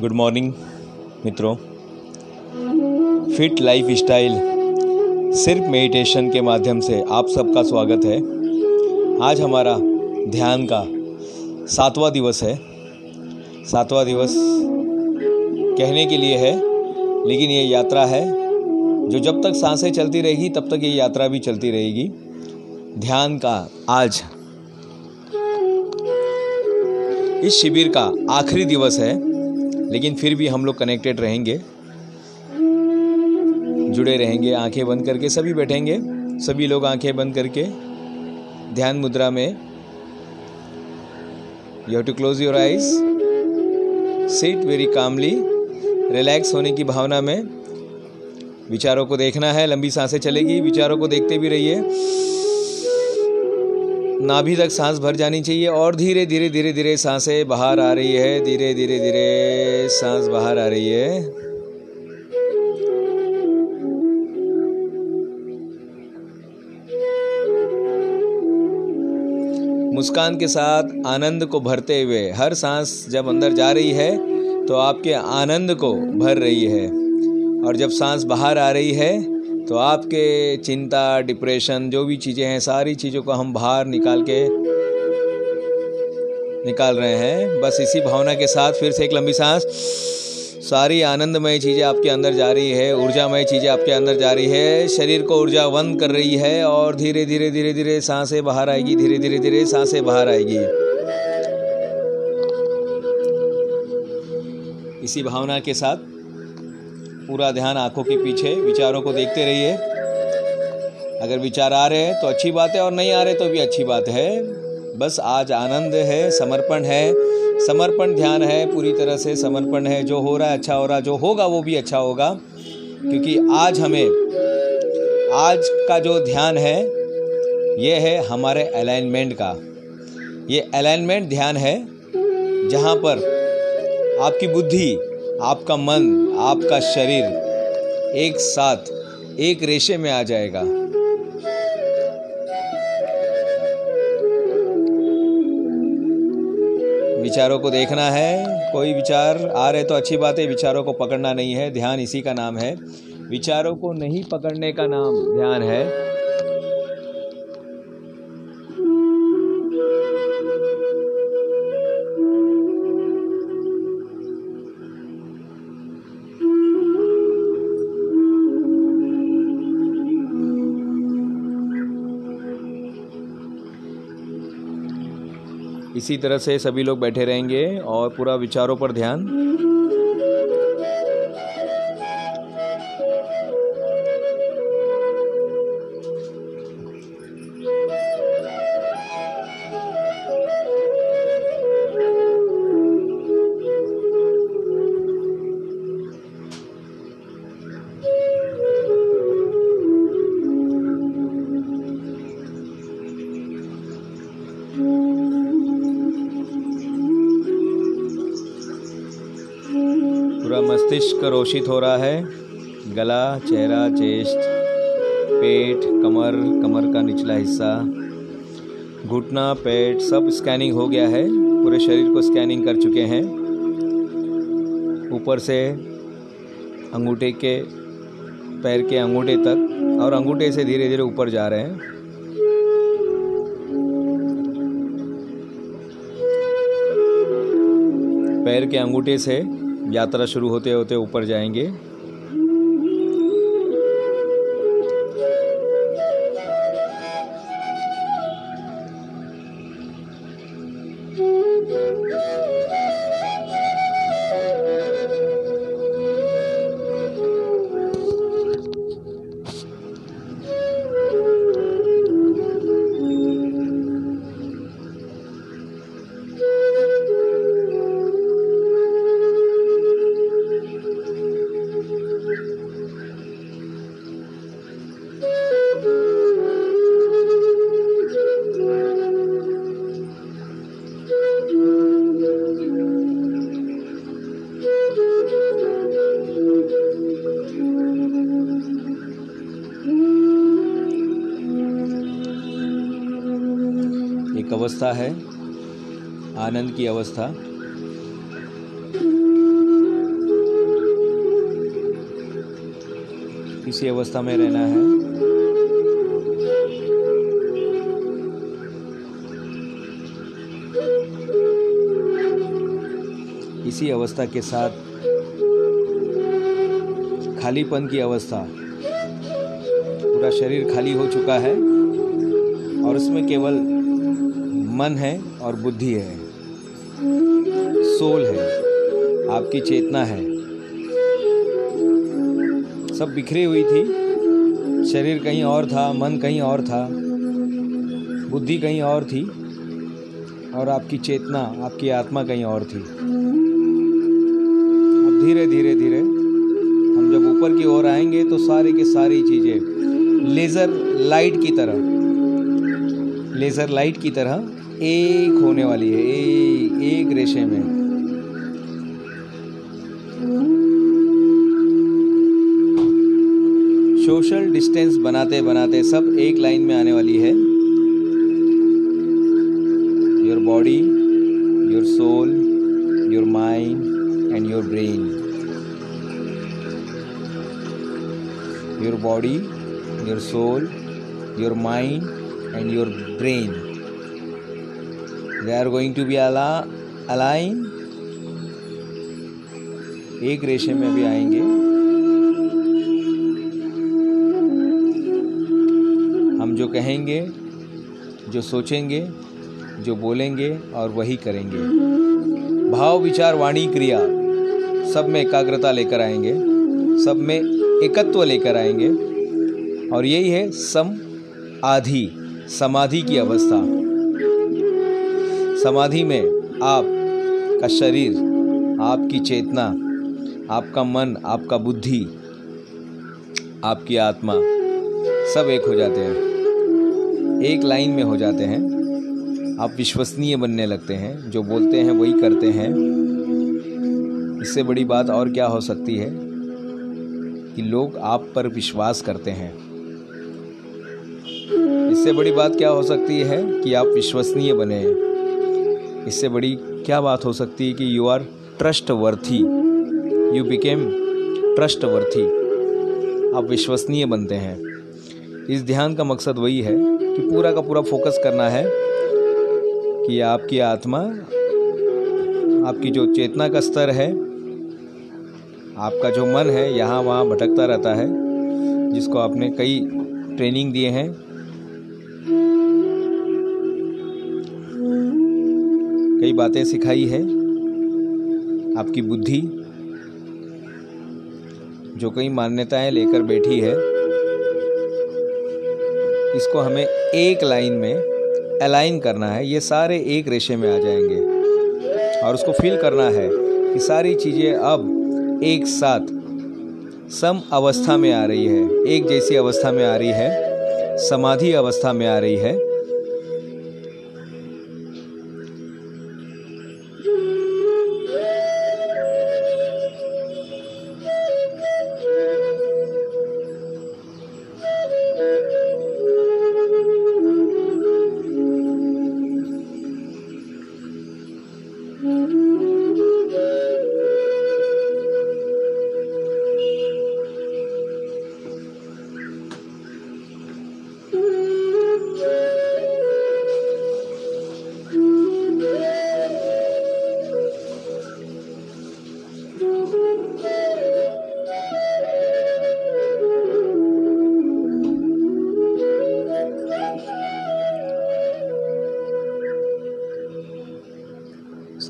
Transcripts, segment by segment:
Good morning मित्रों। Fit lifestyle सिर्फ़ meditation के माध्यम से आप सबका स्वागत है। आज हमारा ध्यान का सातवां दिवस है। सातवां दिवस कहने के लिए है, लेकिन ये यात्रा है, जो जब तक साँसें चलती रहेगी, तब तक ये यात्रा भी चलती रहेगी। ध्यान का आज इस शिविर का आखिरी दिवस है, लेकिन फिर भी हम लोग कनेक्टेड रहेंगे। जुड़े रहेंगे, आँखें बंद करके सभी बैठेंगे, सभी लोग आँखें बंद करके ध्यान मुद्रा में। You have to close your eyes sit very calmly relax होने की भावना में। विचारों को देखना है, लंबी साँसें चलेगी, विचारों को देखते भी रहिए। नाभि तक सांस भर जानी चाहिए और धीरे धीरे धीरे धीरे साँसें बाहर आ रही है, धीरे धीरे धीरे सांस बाहर आ रही है। मुस्कान के साथ आनंद को भरते हुए हर सांस जब अंदर जा रही है तो आपके आनंद को भर रही है। और जब सांस बाहर आ रही है तो आपके चिंता डिप्रेशन जो भी चीज़ें हैं, सारी चीज़ों को हम बाहर निकाल के निकाल रहे हैं। बस इसी भावना के साथ फिर से एक लंबी सांस। सारी आनंदमय चीज़ें आपके अंदर जा रही है, ऊर्जामय चीज़ें आपके अंदर जा रही है। शरीर को ऊर्जावन कर रही है और धीरे धीरे धीरे धीरे साँसें बाहर आएगी, धीरे धीरे धीरे साँसें बाहर आएगी। इसी भावना के साथ पूरा ध्यान आँखों के पीछे, विचारों को देखते रहिए। अगर विचार आ रहे हैं तो अच्छी बात है, और नहीं आ रहे तो भी अच्छी बात है। बस आज आनंद है, समर्पण है। समर्पण ध्यान है, पूरी तरह से समर्पण है। जो हो रहा है अच्छा हो रहा, जो होगा वो भी अच्छा होगा। क्योंकि आज हमें, आज का जो ध्यान है, ये है हमारे अलाइनमेंट का। ये अलाइनमेंट ध्यान है, जहाँ पर आपकी बुद्धि आपका मन, आपका शरीर एक साथ, एक रेशे में आ जाएगा। विचारों को देखना है, कोई विचार आ रहे तो अच्छी बात है, विचारों को पकड़ना नहीं है, ध्यान इसी का नाम है। विचारों को नहीं पकड़ने का नाम ध्यान है। इसी तरह से सभी लोग बैठे रहेंगे और पूरा विचारों पर ध्यान। मस्तिष्क रोशित हो रहा है। गला, चेहरा, चेस्ट, पेट, कमर कमर का निचला हिस्सा, घुटना, पेट, सब स्कैनिंग हो गया है। पूरे शरीर को स्कैनिंग कर चुके हैं। ऊपर से अंगूठे के, पैर के अंगूठे तक और अंगूठे से धीरे धीरे ऊपर जा रहे हैं। पैर के अंगूठे से यात्रा शुरू होते होते ऊपर जाएँगे। अवस्था है, आनंद की अवस्था। इसी अवस्था में रहना है। इसी अवस्था के साथ खालीपन की अवस्था। पूरा शरीर खाली हो चुका है और उसमें केवल मन है और बुद्धि है, सोल है, आपकी चेतना है। सब बिखरी हुई थी, शरीर कहीं और था, मन कहीं और था, बुद्धि कहीं और थी, और आपकी चेतना, आपकी आत्मा कहीं और थी। अब धीरे धीरे धीरे, हम जब ऊपर की ओर आएँगे तो सारे की सारी चीज़ें, लेज़र लाइट की तरह, लेज़र लाइट की तरह एक होने वाली है, एक एक रेशे में। सोशल डिस्टेंस बनाते बनाते सब एक लाइन में आने वाली है। Your body your soul your mind and your brain your body your soul your mind and your brain they are going to be अला अलाइन एक रेशे में भी आएँगे। हम जो कहेंगे, जो सोचेंगे, जो बोलेंगे और वही करेंगे। भाव, विचार, वाणी, क्रिया सब में एकाग्रता लेकर आएँगे, सब में एकत्व लेकर आएँगे। और यही है सम आधि, समाधि की अवस्था। समाधि में आप का शरीर, आपकी चेतना, आपका मन, आपका बुद्धि, आपकी आत्मा सब एक हो जाते हैं। एक लाइन में हो जाते हैं। आप विश्वसनीय बनने लगते हैं। जो बोलते हैं वही करते हैं। इससे बड़ी बात और क्या हो सकती है कि लोग आप पर विश्वास करते हैं। इससे बड़ी बात क्या हो सकती है कि आप विश्वसनीय बने इससे बड़ी क्या बात हो सकती है कि you are trustworthy you became trustworthy आप विश्वसनीय बनते हैं। इस ध्यान का मकसद वही है कि पूरा का पूरा फोकस करना है कि आपकी आत्मा, आपकी जो चेतना का स्तर है, आपका जो मन है, यहाँ वहाँ भटकता रहता है, जिसको आपने कई ट्रेनिंग दिए हैं। कई बातें सिखाई है, आपकी बुद्धि, जो कई मान्यताएँ लेकर बैठी है, इसको हमें एक लाइन में अलाइन करना है। ये सारे एक रेशे में आ जाएँगे। और उसको फील करना है कि सारी चीज़ें अब एक साथ सम अवस्था में आ रही है। एक जैसी अवस्था में आ रही है, समाधि अवस्था में आ रही है।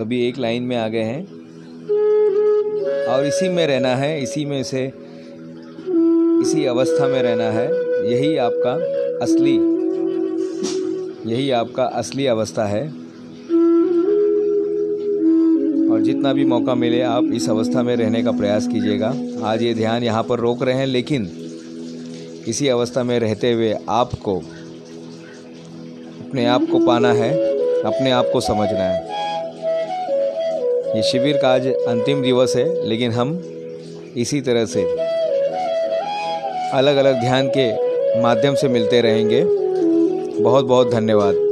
सभी एक लाइन में आ गए हैं। और इसी में रहना है, इसी में से, इसी अवस्था में रहना है। यही आपका असली, यही आपका असली अवस्था है। और जितना भी मौका मिले, आप इस अवस्था में रहने का प्रयास कीजिएगा। आज ये ध्यान यहाँ पर रोक रहे हैं, लेकिन इसी अवस्था में रहते हुए आपको, अपने आप को पाना है, अपने आप को समझना है। ये शिविर का आज अंतिम दिवस है, लेकिन हम इसी तरह से अलग अलग ध्यान के माध्यम से मिलते रहेंगे। बहुत बहुत धन्यवाद।